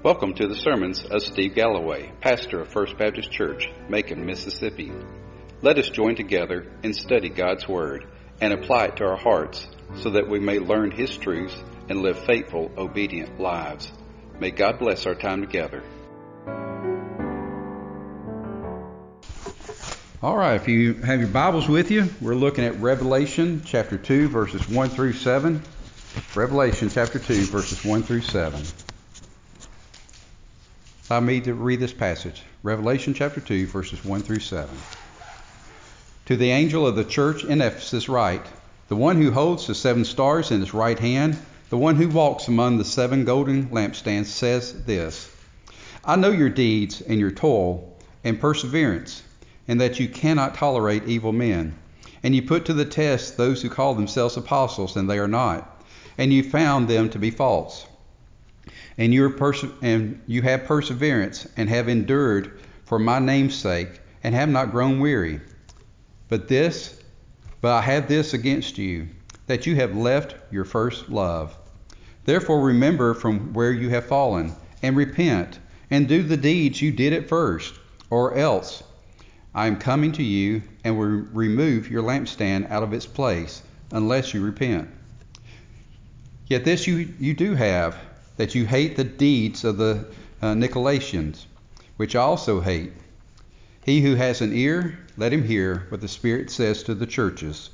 Welcome to the sermons of Steve Galloway, pastor of First Baptist Church, Macon, Mississippi. Let us join together and study God's Word and apply it to our hearts so that we may learn His truths and live faithful, obedient lives. May God bless our time together. All right, if you have your Bibles with you, we're looking at Revelation chapter 2, verses 1 through 7. Revelation chapter 2, verses 1 through 7. Allow me to read this passage. Revelation chapter 2, verses 1 through 7. To the angel of the church in Ephesus write, The one who holds the seven stars in his right hand, the one who walks among the seven golden lampstands, says this I know your deeds and your toil and perseverance, and that you cannot tolerate evil men. And you put to the test those who call themselves apostles, and they are not, and you found them to be false and you, perse- and you have perseverance and have endured for my name's sake and have not grown weary. But this, but I have this against you, that you have left your first love. Therefore remember from where you have fallen, and repent, and do the deeds you did at first, or else I am coming to you and will remove your lampstand out of its place, unless you repent. Yet this you, you do have that you hate the deeds of the uh, Nicolaitans, which I also hate. He who has an ear, let him hear what the Spirit says to the churches.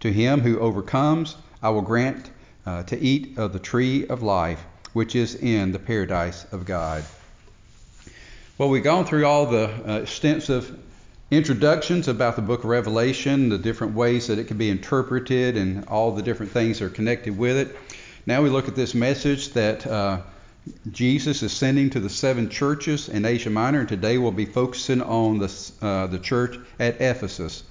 To him who overcomes, I will grant uh, to eat of the tree of life, which is in the paradise of God. Well, we've gone through all the uh, extensive introductions about the book of Revelation, the different ways that it can be interpreted, and all the different things that are connected with it. Now we look at this message that uh, Jesus is sending to the seven churches in Asia Minor, and today we'll be focusing on the, uh, the church at Ephesus.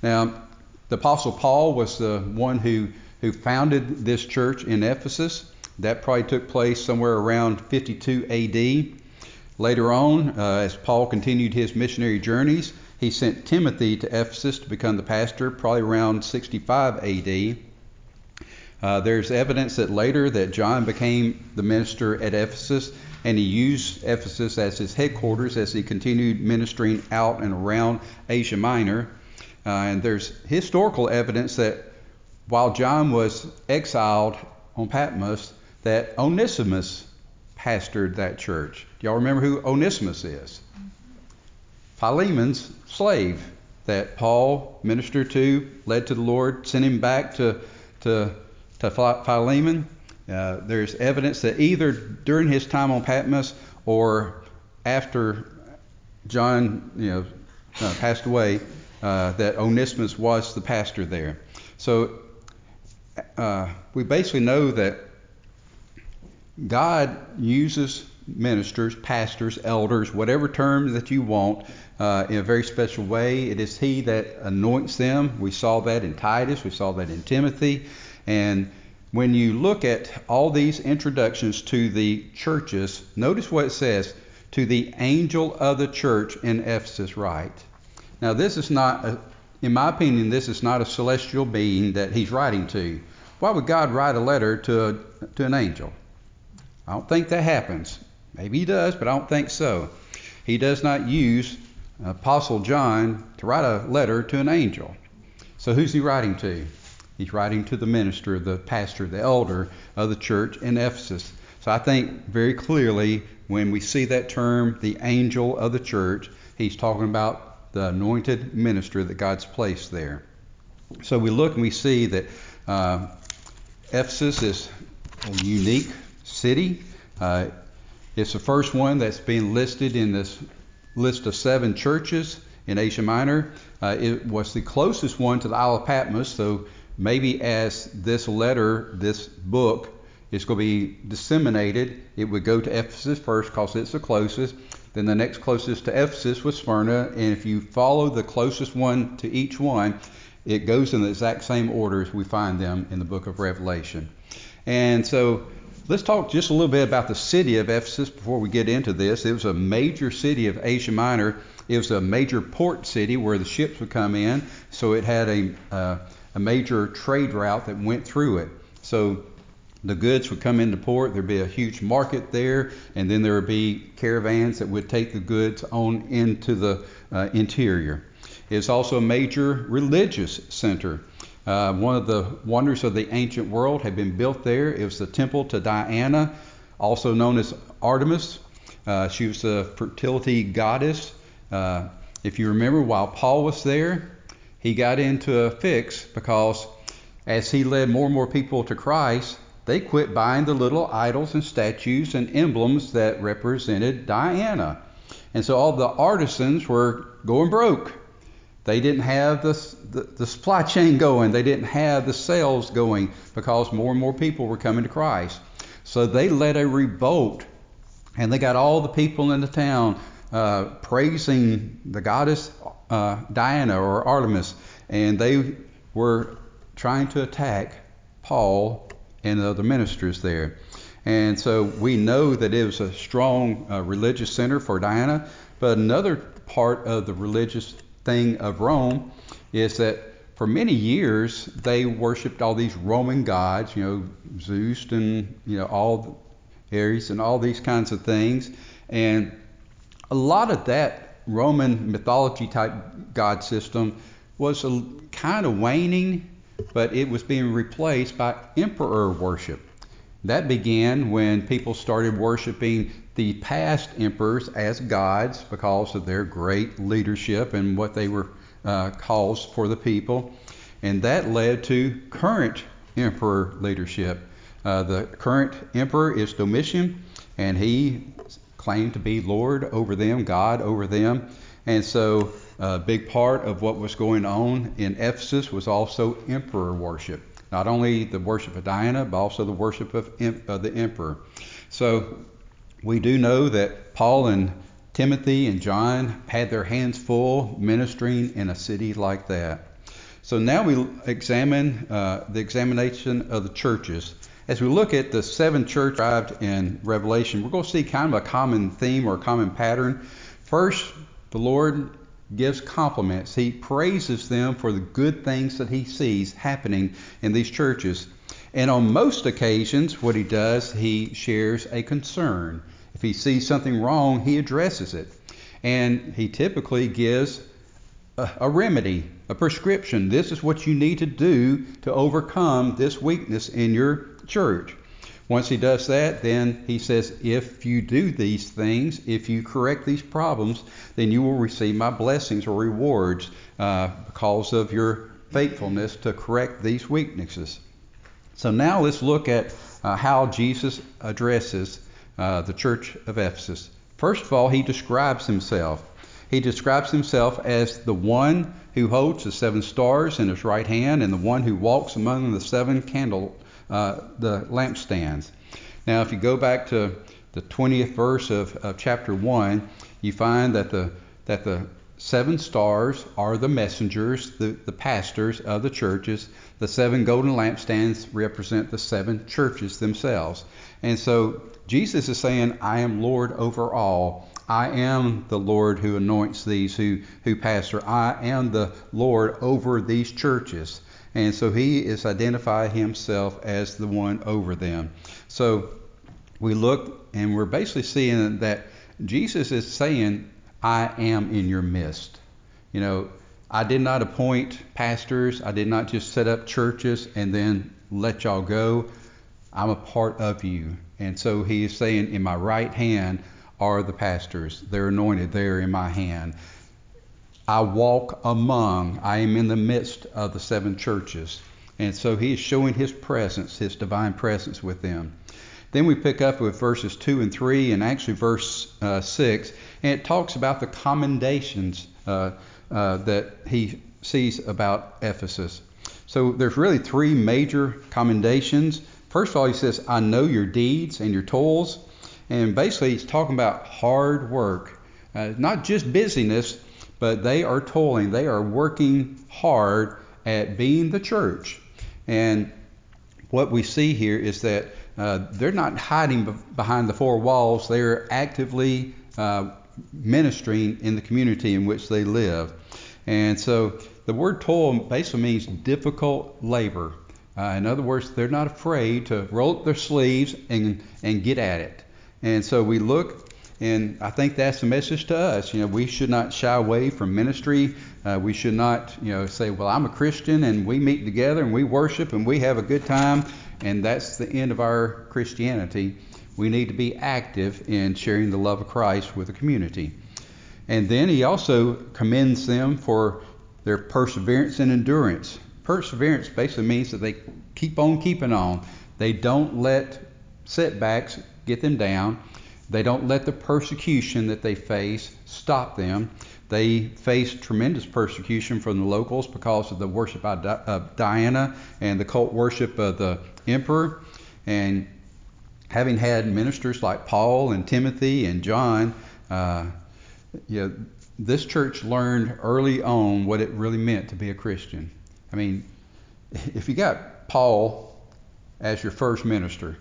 Now, the Apostle Paul was the one who, who founded this church in Ephesus. That probably took place somewhere around 52 AD. Later on, uh, as Paul continued his missionary journeys, he sent Timothy to Ephesus to become the pastor, probably around 65 AD. Uh, there's evidence that later that John became the minister at Ephesus, and he used Ephesus as his headquarters as he continued ministering out and around Asia Minor. Uh, and there's historical evidence that while John was exiled on Patmos, that Onesimus pastored that church. Do y'all remember who Onesimus is? Philemon's slave that Paul ministered to, led to the Lord, sent him back to, to to Philemon. Uh, there's evidence that either during his time on Patmos or after John, you know, uh, passed away, uh, that Onesimus was the pastor there. So uh, we basically know that God uses ministers, pastors, elders, whatever term that you want, uh, in a very special way. It is He that anoints them. We saw that in Titus, we saw that in Timothy. And when you look at all these introductions to the churches, notice what it says to the angel of the church in Ephesus, right? Now, this is not, a, in my opinion, this is not a celestial being that he's writing to. Why would God write a letter to, a, to an angel? I don't think that happens. Maybe he does, but I don't think so. He does not use Apostle John to write a letter to an angel. So who's he writing to? He's writing to the minister, the pastor, the elder of the church in Ephesus. So I think very clearly when we see that term, the angel of the church, he's talking about the anointed minister that God's placed there. So we look and we see that uh, Ephesus is a unique city. Uh, it's the first one that's being listed in this list of seven churches in Asia Minor. Uh, it was the closest one to the Isle of Patmos, so maybe as this letter, this book, is going to be disseminated, it would go to Ephesus first because it's the closest. Then the next closest to Ephesus was Smyrna, and if you follow the closest one to each one, it goes in the exact same order as we find them in the book of Revelation. And so let's talk just a little bit about the city of Ephesus before we get into this. It was a major city of Asia Minor. It was a major port city where the ships would come in, so it had a uh, a major trade route that went through it. So the goods would come into port. There'd be a huge market there, and then there would be caravans that would take the goods on into the uh, interior. It's also a major religious center. Uh, one of the wonders of the ancient world had been built there. It was the temple to Diana, also known as Artemis. Uh, she was a fertility goddess. Uh, if you remember, while Paul was there, he got into a fix because as he led more and more people to Christ, they quit buying the little idols and statues and emblems that represented Diana. And so all the artisans were going broke. They didn't have the, the, the, supply chain going. They didn't have the sales going because more and more people were coming to Christ. So they led a revolt and they got all the people in the town uh, praising the goddess uh, Diana or Artemis. And they were trying to attack Paul and the other ministers there. And so we know that it was a strong uh, religious center for Diana. But another part of the religious thing of Rome is that for many years they worshipped all these Roman gods, you know, Zeus and you know all Ares and all these kinds of things. And a lot of that Roman mythology type god system was a, kind of waning but it was being replaced by emperor worship. That began when people started worshiping the past emperors as gods because of their great leadership and what they were uh, cause for the people. And that led to current emperor leadership. Uh, the current emperor is Domitian, and he claimed to be Lord over them, God over them. And so a big part of what was going on in Ephesus was also emperor worship. Not only the worship of Diana, but also the worship of, of the emperor. So we do know that Paul and Timothy and John had their hands full ministering in a city like that. So now we examine uh, the examination of the churches. As we look at the seven churches in Revelation, we're going to see kind of a common theme or a common pattern. First, the Lord gives compliments. He praises them for the good things that he sees happening in these churches. And on most occasions, what he does, he shares a concern. If he sees something wrong, he addresses it. And he typically gives a, a remedy, a prescription. This is what you need to do to overcome this weakness in your church. Once he does that, then he says, If you do these things, if you correct these problems, then you will receive my blessings or rewards uh, because of your faithfulness to correct these weaknesses. So now let's look at uh, how Jesus addresses uh, the church of Ephesus. First of all, he describes himself. He describes himself as the one who holds the seven stars in his right hand and the one who walks among the seven candle uh, the lampstands. Now, if you go back to the 20th verse of, of chapter 1, you find that the, that the seven stars are the messengers, the, the pastors of the churches. The seven golden lampstands represent the seven churches themselves. And so Jesus is saying, I am Lord over all. I am the Lord who anoints these who, who pastor. I am the Lord over these churches. And so he is identifying himself as the one over them. So we look and we're basically seeing that Jesus is saying, I am in your midst. You know, I did not appoint pastors, I did not just set up churches and then let y'all go. I'm a part of you. And so he is saying, In my right hand are the pastors. They're anointed They're in my hand. I walk among, I am in the midst of the seven churches. And so he is showing his presence, his divine presence with them. Then we pick up with verses 2 and 3, and actually verse uh, 6, and it talks about the commendations uh, uh, that he sees about Ephesus. So there's really three major commendations. First of all, he says, I know your deeds and your toils. And basically, he's talking about hard work, uh, not just busyness, but they are toiling. They are working hard at being the church. And what we see here is that uh, they're not hiding behind the four walls, they're actively uh, ministering in the community in which they live. And so the word toil basically means difficult labor. Uh, in other words, they're not afraid to roll up their sleeves and and get at it. And so we look, and I think that's the message to us. You know, we should not shy away from ministry. Uh, we should not, you know, say, "Well, I'm a Christian, and we meet together and we worship and we have a good time," and that's the end of our Christianity. We need to be active in sharing the love of Christ with the community. And then he also commends them for their perseverance and endurance. Perseverance basically means that they keep on keeping on. They don't let setbacks get them down. They don't let the persecution that they face stop them. They face tremendous persecution from the locals because of the worship of Diana and the cult worship of the emperor. And having had ministers like Paul and Timothy and John, uh, you know, this church learned early on what it really meant to be a Christian. I mean, if you got Paul as your first minister,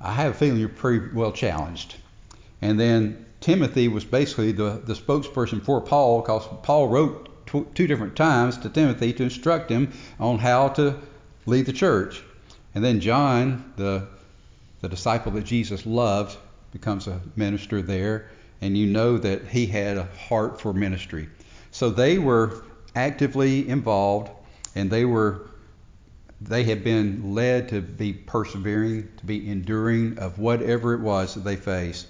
I have a feeling you're pretty well challenged. And then Timothy was basically the, the spokesperson for Paul because Paul wrote tw- two different times to Timothy to instruct him on how to lead the church. And then John, the, the disciple that Jesus loved, becomes a minister there and you know that he had a heart for ministry. So they were actively involved, and they were they had been led to be persevering, to be enduring of whatever it was that they faced.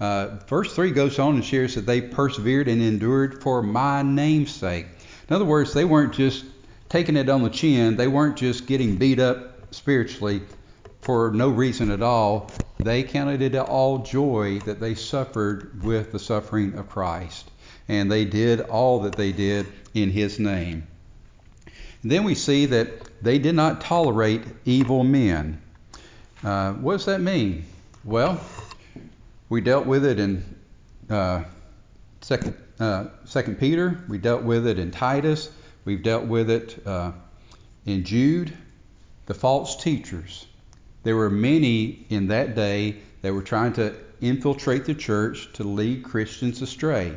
Uh, verse 3 goes on and shares that they persevered and endured for my name's sake. In other words, they weren't just taking it on the chin, they weren't just getting beat up spiritually for no reason at all. They counted it all joy that they suffered with the suffering of Christ. And they did all that they did in His name. Then we see that they did not tolerate evil men. Uh, what does that mean? Well, we dealt with it in uh, second, uh, second Peter. We dealt with it in Titus. We've dealt with it uh, in Jude. The false teachers. There were many in that day that were trying to infiltrate the church to lead Christians astray.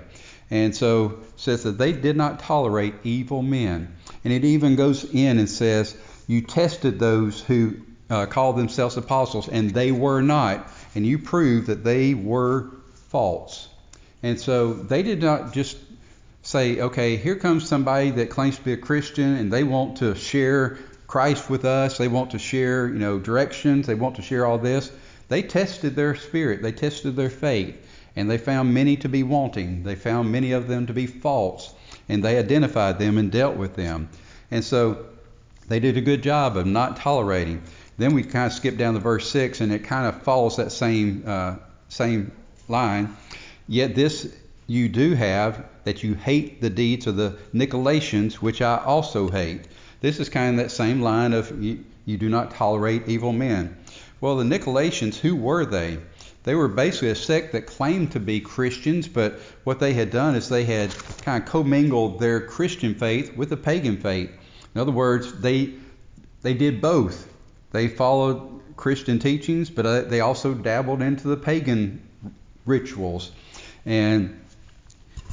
And so says that they did not tolerate evil men. And it even goes in and says, You tested those who uh, called themselves apostles, and they were not. And you proved that they were false. And so they did not just say, okay, here comes somebody that claims to be a Christian and they want to share Christ with us. They want to share, you know, directions. They want to share all this. They tested their spirit. They tested their faith, and they found many to be wanting. They found many of them to be false, and they identified them and dealt with them. And so they did a good job of not tolerating. Then we kind of skip down to verse six, and it kind of follows that same uh, same line. Yet this you do have that you hate the deeds of the Nicolaitans, which I also hate. This is kind of that same line of you, you do not tolerate evil men. Well, the Nicolaitans, who were they? They were basically a sect that claimed to be Christians, but what they had done is they had kind of commingled their Christian faith with the pagan faith. In other words, they they did both. They followed Christian teachings, but uh, they also dabbled into the pagan rituals. And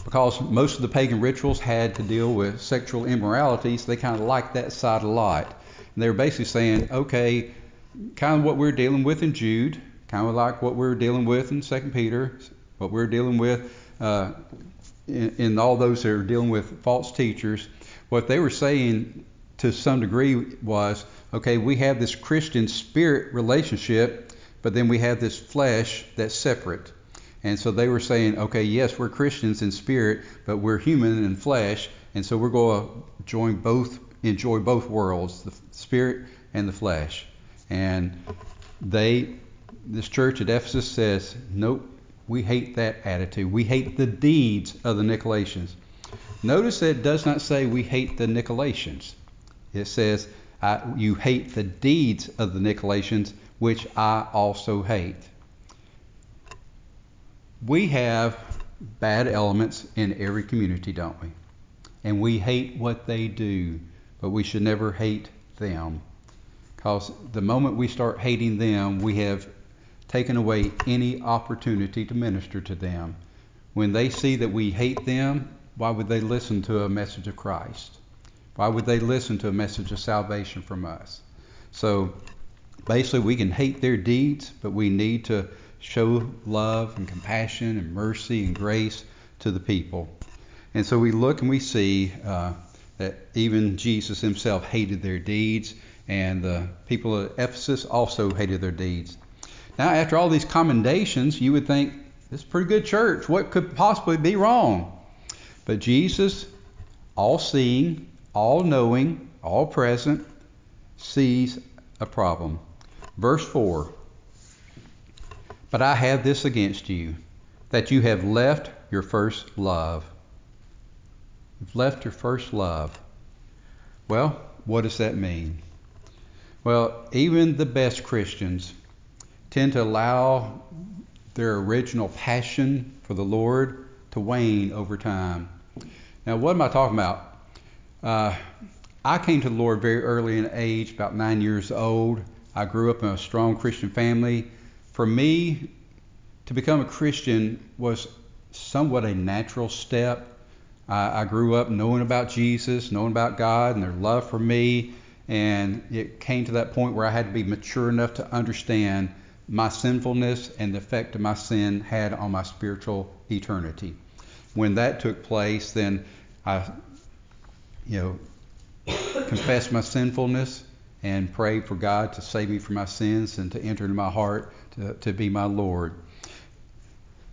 because most of the pagan rituals had to deal with sexual immorality, so they kind of liked that side a lot. And they were basically saying, okay, kind of what we're dealing with in Jude, kind of like what we're dealing with in Second Peter, what we're dealing with uh, in, in all those that are dealing with false teachers. What they were saying to some degree was, okay, we have this Christian spirit relationship, but then we have this flesh that's separate. And so they were saying, okay, yes, we're Christians in spirit, but we're human in flesh, and so we're going to join both, enjoy both worlds, the spirit and the flesh. And they, this church at Ephesus says, nope, we hate that attitude. We hate the deeds of the Nicolaitans. Notice that it does not say we hate the Nicolaitans. It says you hate the deeds of the Nicolaitans, which I also hate we have bad elements in every community, don't we? And we hate what they do, but we should never hate them. Because the moment we start hating them, we have taken away any opportunity to minister to them. When they see that we hate them, why would they listen to a message of Christ? Why would they listen to a message of salvation from us? So basically, we can hate their deeds, but we need to show love and compassion and mercy and grace to the people. And so we look and we see uh, that even Jesus himself hated their deeds, and the people of Ephesus also hated their deeds. Now, after all these commendations, you would think this is a pretty good church. What could possibly be wrong? But Jesus, all seeing, all knowing, all present, sees a problem. Verse 4 But I have this against you, that you have left your first love. You've left your first love. Well, what does that mean? Well, even the best Christians tend to allow their original passion for the Lord to wane over time. Now, what am I talking about? Uh, I came to the Lord very early in age, about nine years old. I grew up in a strong Christian family. For me, to become a Christian was somewhat a natural step. I, I grew up knowing about Jesus, knowing about God and their love for me, and it came to that point where I had to be mature enough to understand my sinfulness and the effect of my sin had on my spiritual eternity. When that took place, then I, you know, confessed my sinfulness and prayed for God to save me from my sins and to enter into my heart to, to be my Lord.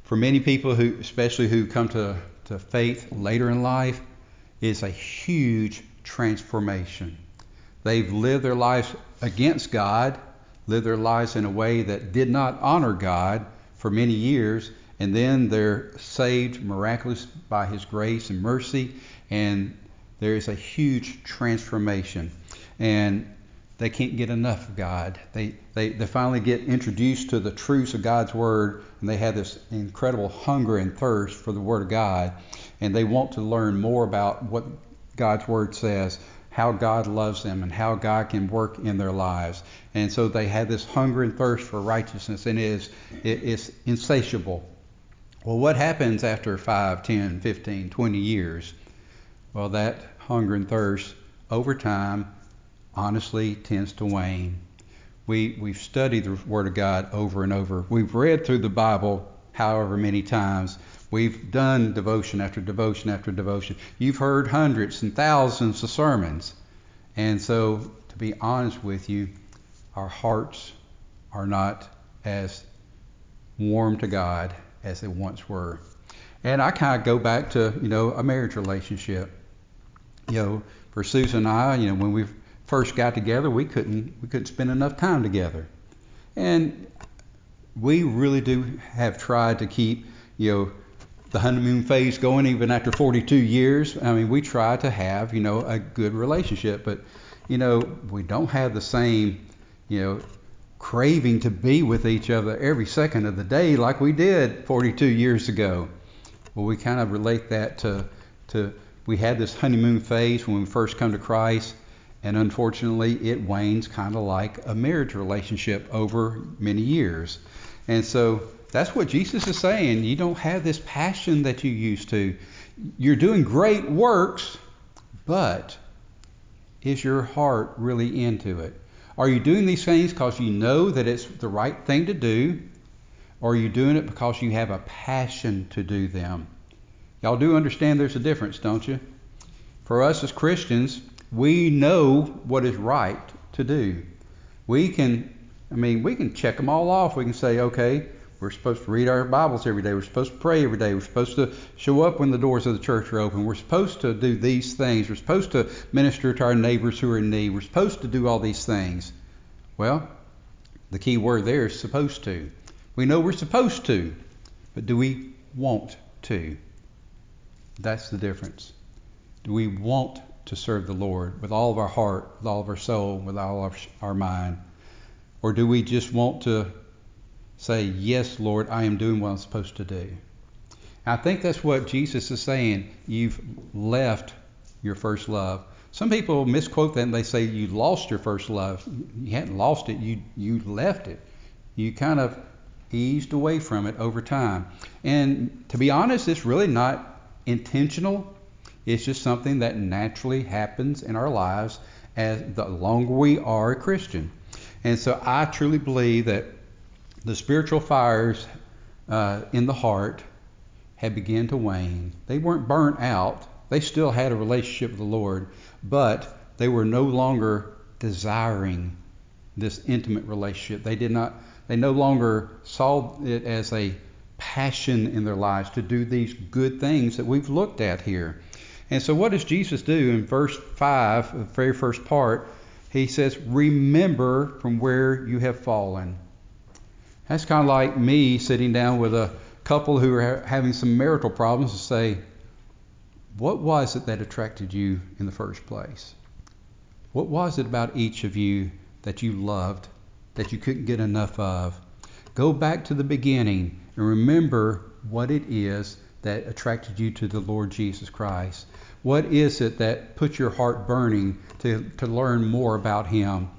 For many people who, especially who come to, to faith later in life, is a huge transformation. They've lived their lives against God lived their lives in a way that did not honor God for many years, and then they're saved miraculously by His grace and mercy, and there is a huge transformation. And they can't get enough of God. They, they, they finally get introduced to the truths of God's Word, and they have this incredible hunger and thirst for the Word of God, and they want to learn more about what God's Word says how God loves them and how God can work in their lives. And so they have this hunger and thirst for righteousness, and it is it is insatiable. Well, what happens after 5, 10, 15, 20 years? Well, that hunger and thirst over time honestly tends to wane. We, we've studied the Word of God over and over. We've read through the Bible however many times. We've done devotion after devotion after devotion. You've heard hundreds and thousands of sermons. And so, to be honest with you, our hearts are not as warm to God as they once were. And I kind of go back to, you know, a marriage relationship. You know, for Susan and I, you know, when we first got together, we couldn't we couldn't spend enough time together. And we really do have tried to keep, you know, the honeymoon phase going even after 42 years. I mean, we try to have, you know, a good relationship, but, you know, we don't have the same, you know, craving to be with each other every second of the day like we did 42 years ago. Well, we kind of relate that to, to we had this honeymoon phase when we first come to Christ, and unfortunately, it wanes kind of like a marriage relationship over many years. And so that's what Jesus is saying. You don't have this passion that you used to. You're doing great works, but is your heart really into it? Are you doing these things because you know that it's the right thing to do? Or are you doing it because you have a passion to do them? Y'all do understand there's a difference, don't you? For us as Christians, we know what is right to do. We can, I mean, we can check them all off. We can say, okay, we're supposed to read our Bibles every day. We're supposed to pray every day. We're supposed to show up when the doors of the church are open. We're supposed to do these things. We're supposed to minister to our neighbors who are in need. We're supposed to do all these things. Well, the key word there is supposed to. We know we're supposed to, but do we want to? That's the difference. Do we want to serve the Lord with all of our heart, with all of our soul, with all of our mind? Or do we just want to say, Yes, Lord, I am doing what I'm supposed to do. I think that's what Jesus is saying. You've left your first love. Some people misquote that and they say you lost your first love. You hadn't lost it, you, you left it. You kind of eased away from it over time. And to be honest, it's really not intentional. It's just something that naturally happens in our lives as the longer we are a Christian. And so I truly believe that the spiritual fires uh, in the heart had begun to wane. They weren't burnt out. They still had a relationship with the Lord, but they were no longer desiring this intimate relationship. They did not they no longer saw it as a passion in their lives to do these good things that we've looked at here. And so, what does Jesus do in verse 5, the very first part? He says, Remember from where you have fallen. That's kind of like me sitting down with a couple who are having some marital problems and say, What was it that attracted you in the first place? What was it about each of you that you loved, that you couldn't get enough of? Go back to the beginning and remember what it is that attracted you to the Lord Jesus Christ. What is it that puts your heart burning to, to learn more about Him,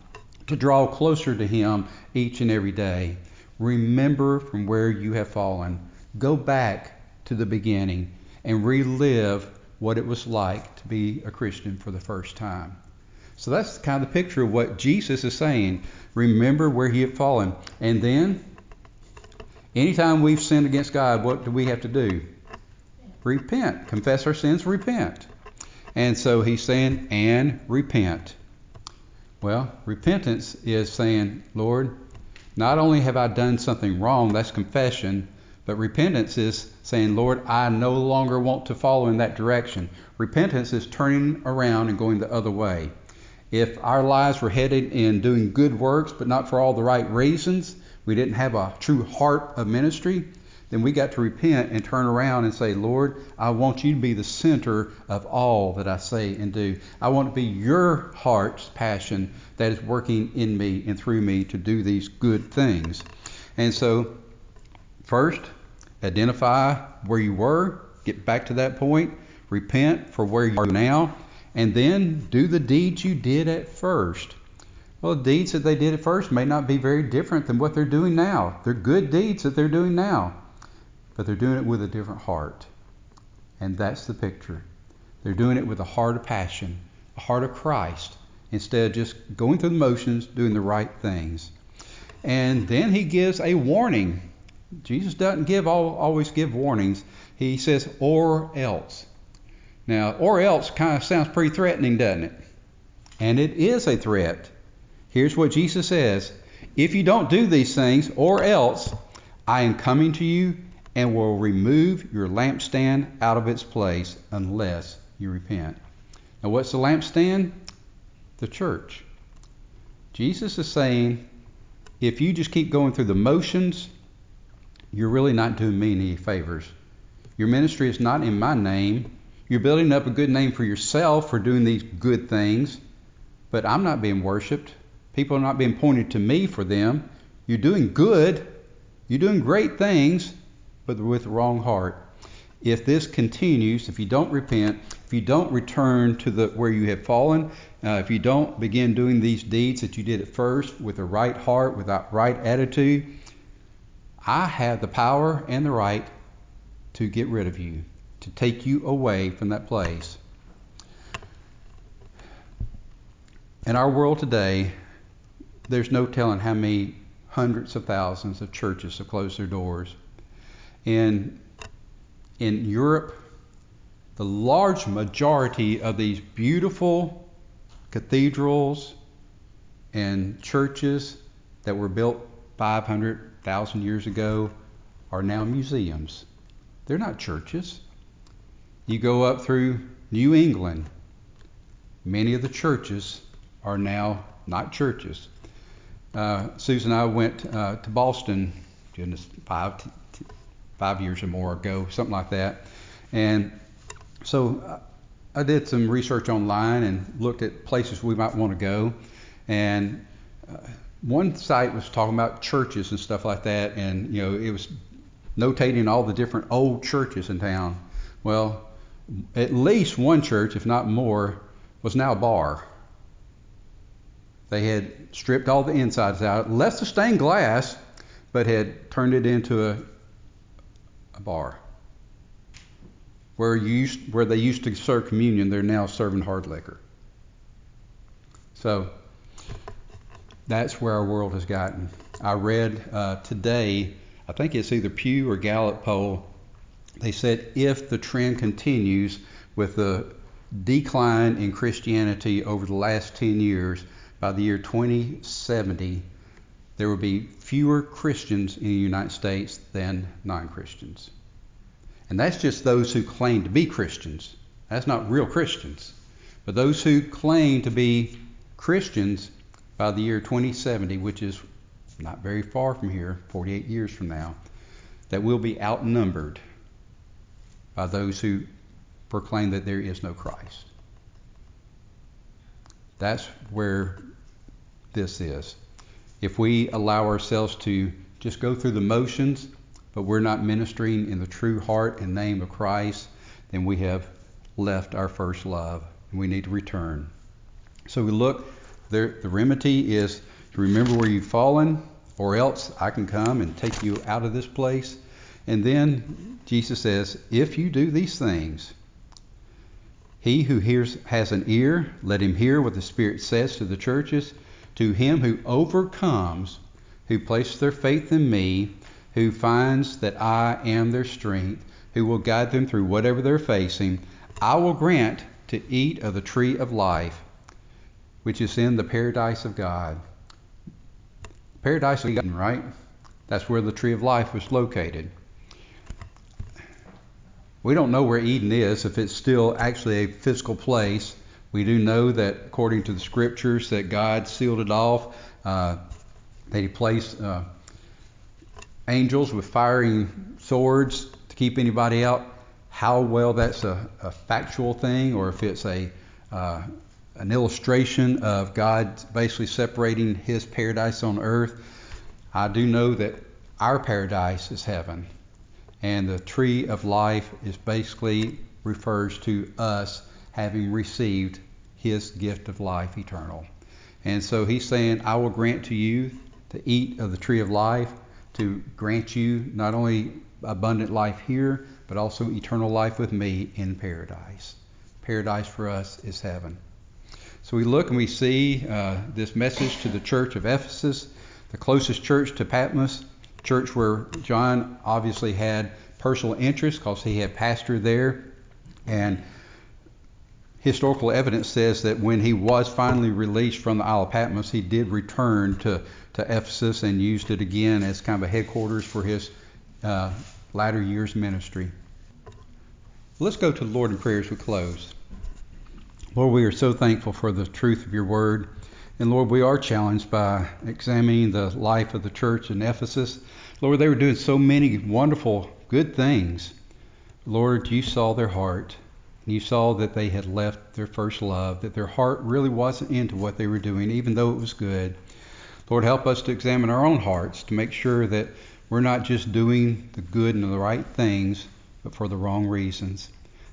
to draw closer to Him each and every day? Remember from where you have fallen. Go back to the beginning and relive what it was like to be a Christian for the first time. So that's kind of the picture of what Jesus is saying. Remember where he had fallen. And then, anytime we've sinned against God, what do we have to do? Repent. Confess our sins, repent. And so he's saying, and repent. Well, repentance is saying, Lord, not only have I done something wrong, that's confession, but repentance is saying, Lord, I no longer want to follow in that direction. Repentance is turning around and going the other way. If our lives were headed in doing good works, but not for all the right reasons, we didn't have a true heart of ministry, then we got to repent and turn around and say, Lord, I want you to be the center of all that I say and do. I want to be your heart's passion that is working in me and through me to do these good things. And so, first, identify where you were, get back to that point, repent for where you are now, and then do the deeds you did at first. Well, the deeds that they did at first may not be very different than what they're doing now. They're good deeds that they're doing now but they're doing it with a different heart. And that's the picture. They're doing it with a heart of passion, a heart of Christ, instead of just going through the motions, doing the right things. And then he gives a warning. Jesus doesn't give always give warnings. He says, or else. Now, or else kind of sounds pretty threatening, doesn't it? And it is a threat. Here's what Jesus says If you don't do these things, or else, I am coming to you and will remove your lampstand out of its place unless you repent. Now, what's the lampstand? The church. Jesus is saying if you just keep going through the motions, you're really not doing me any favors. Your ministry is not in my name. You're building up a good name for yourself for doing these good things, but I'm not being worshiped. People are not being pointed to me for them. You're doing good. You're doing great things, but with wrong heart. If this continues, if you don't repent, if you don't return to the where you have fallen, uh, if you don't begin doing these deeds that you did at first with the right heart, with the right attitude, I have the power and the right to get rid of you, to take you away from that place. In our world today, there's no telling how many hundreds of thousands of churches have closed their doors. In, in Europe, the large majority of these beautiful cathedrals and churches that were built 500,000 years ago are now museums. They're not churches. You go up through New England, many of the churches are now not churches. Uh, Susan and I went uh, to Boston, goodness, five, five years or more ago, something like that. And so uh, I did some research online and looked at places we might want to go. And uh, one site was talking about churches and stuff like that, and you know it was notating all the different old churches in town. Well, at least one church, if not more, was now a bar. They had stripped all the insides out, left the stained glass, but had turned it into a, a bar. where, used, where they used to serve communion, they're now serving hard liquor. So that's where our world has gotten. I read uh, today, I think it's either Pew or Gallup poll, they said if the trend continues with the decline in Christianity over the last 10 years, by the year 2070, there will be fewer Christians in the United States than non Christians. And that's just those who claim to be Christians. That's not real Christians. But those who claim to be Christians by the year 2070, which is not very far from here, 48 years from now, that will be outnumbered by those who proclaim that there is no Christ. That's where this is. If we allow ourselves to just go through the motions, but we're not ministering in the true heart and name of Christ, then we have left our first love and we need to return. So we look, there, the remedy is to remember where you've fallen, or else I can come and take you out of this place. And then Jesus says, If you do these things, he who hears has an ear, let him hear what the Spirit says to the churches. To him who overcomes, who places their faith in me, who finds that I am their strength, who will guide them through whatever they're facing, I will grant to eat of the tree of life, which is in the paradise of God. Paradise of God, right? That's where the tree of life was located. We don't know where Eden is, if it's still actually a physical place. We do know that according to the scriptures that God sealed it off, uh, that He placed uh, angels with firing swords to keep anybody out. How well that's a, a factual thing, or if it's a uh, an illustration of God basically separating His paradise on earth, I do know that our paradise is heaven and the tree of life is basically refers to us having received his gift of life eternal. And so he's saying, I will grant to you to eat of the tree of life, to grant you not only abundant life here, but also eternal life with me in paradise. Paradise for us is heaven. So we look and we see uh, this message to the church of Ephesus, the closest church to Patmos, church where John obviously had personal interest because he had pastored there. And historical evidence says that when he was finally released from the Isle of Patmos, he did return to, to Ephesus and used it again as kind of a headquarters for his uh, latter years ministry. Let's go to the Lord in prayer as we close. Lord, we are so thankful for the truth of your word. And Lord, we are challenged by examining the life of the church in Ephesus. Lord, they were doing so many wonderful, good things. Lord, you saw their heart. You saw that they had left their first love, that their heart really wasn't into what they were doing, even though it was good. Lord, help us to examine our own hearts to make sure that we're not just doing the good and the right things, but for the wrong reasons.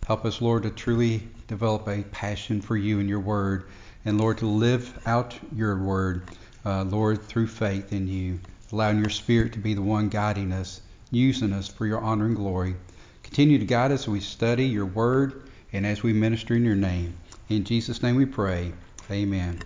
Help us, Lord, to truly develop a passion for you and your word and Lord, to live out your word, uh, Lord, through faith in you, allowing your Spirit to be the one guiding us, using us for your honor and glory. Continue to guide us as we study your word and as we minister in your name. In Jesus' name we pray. Amen.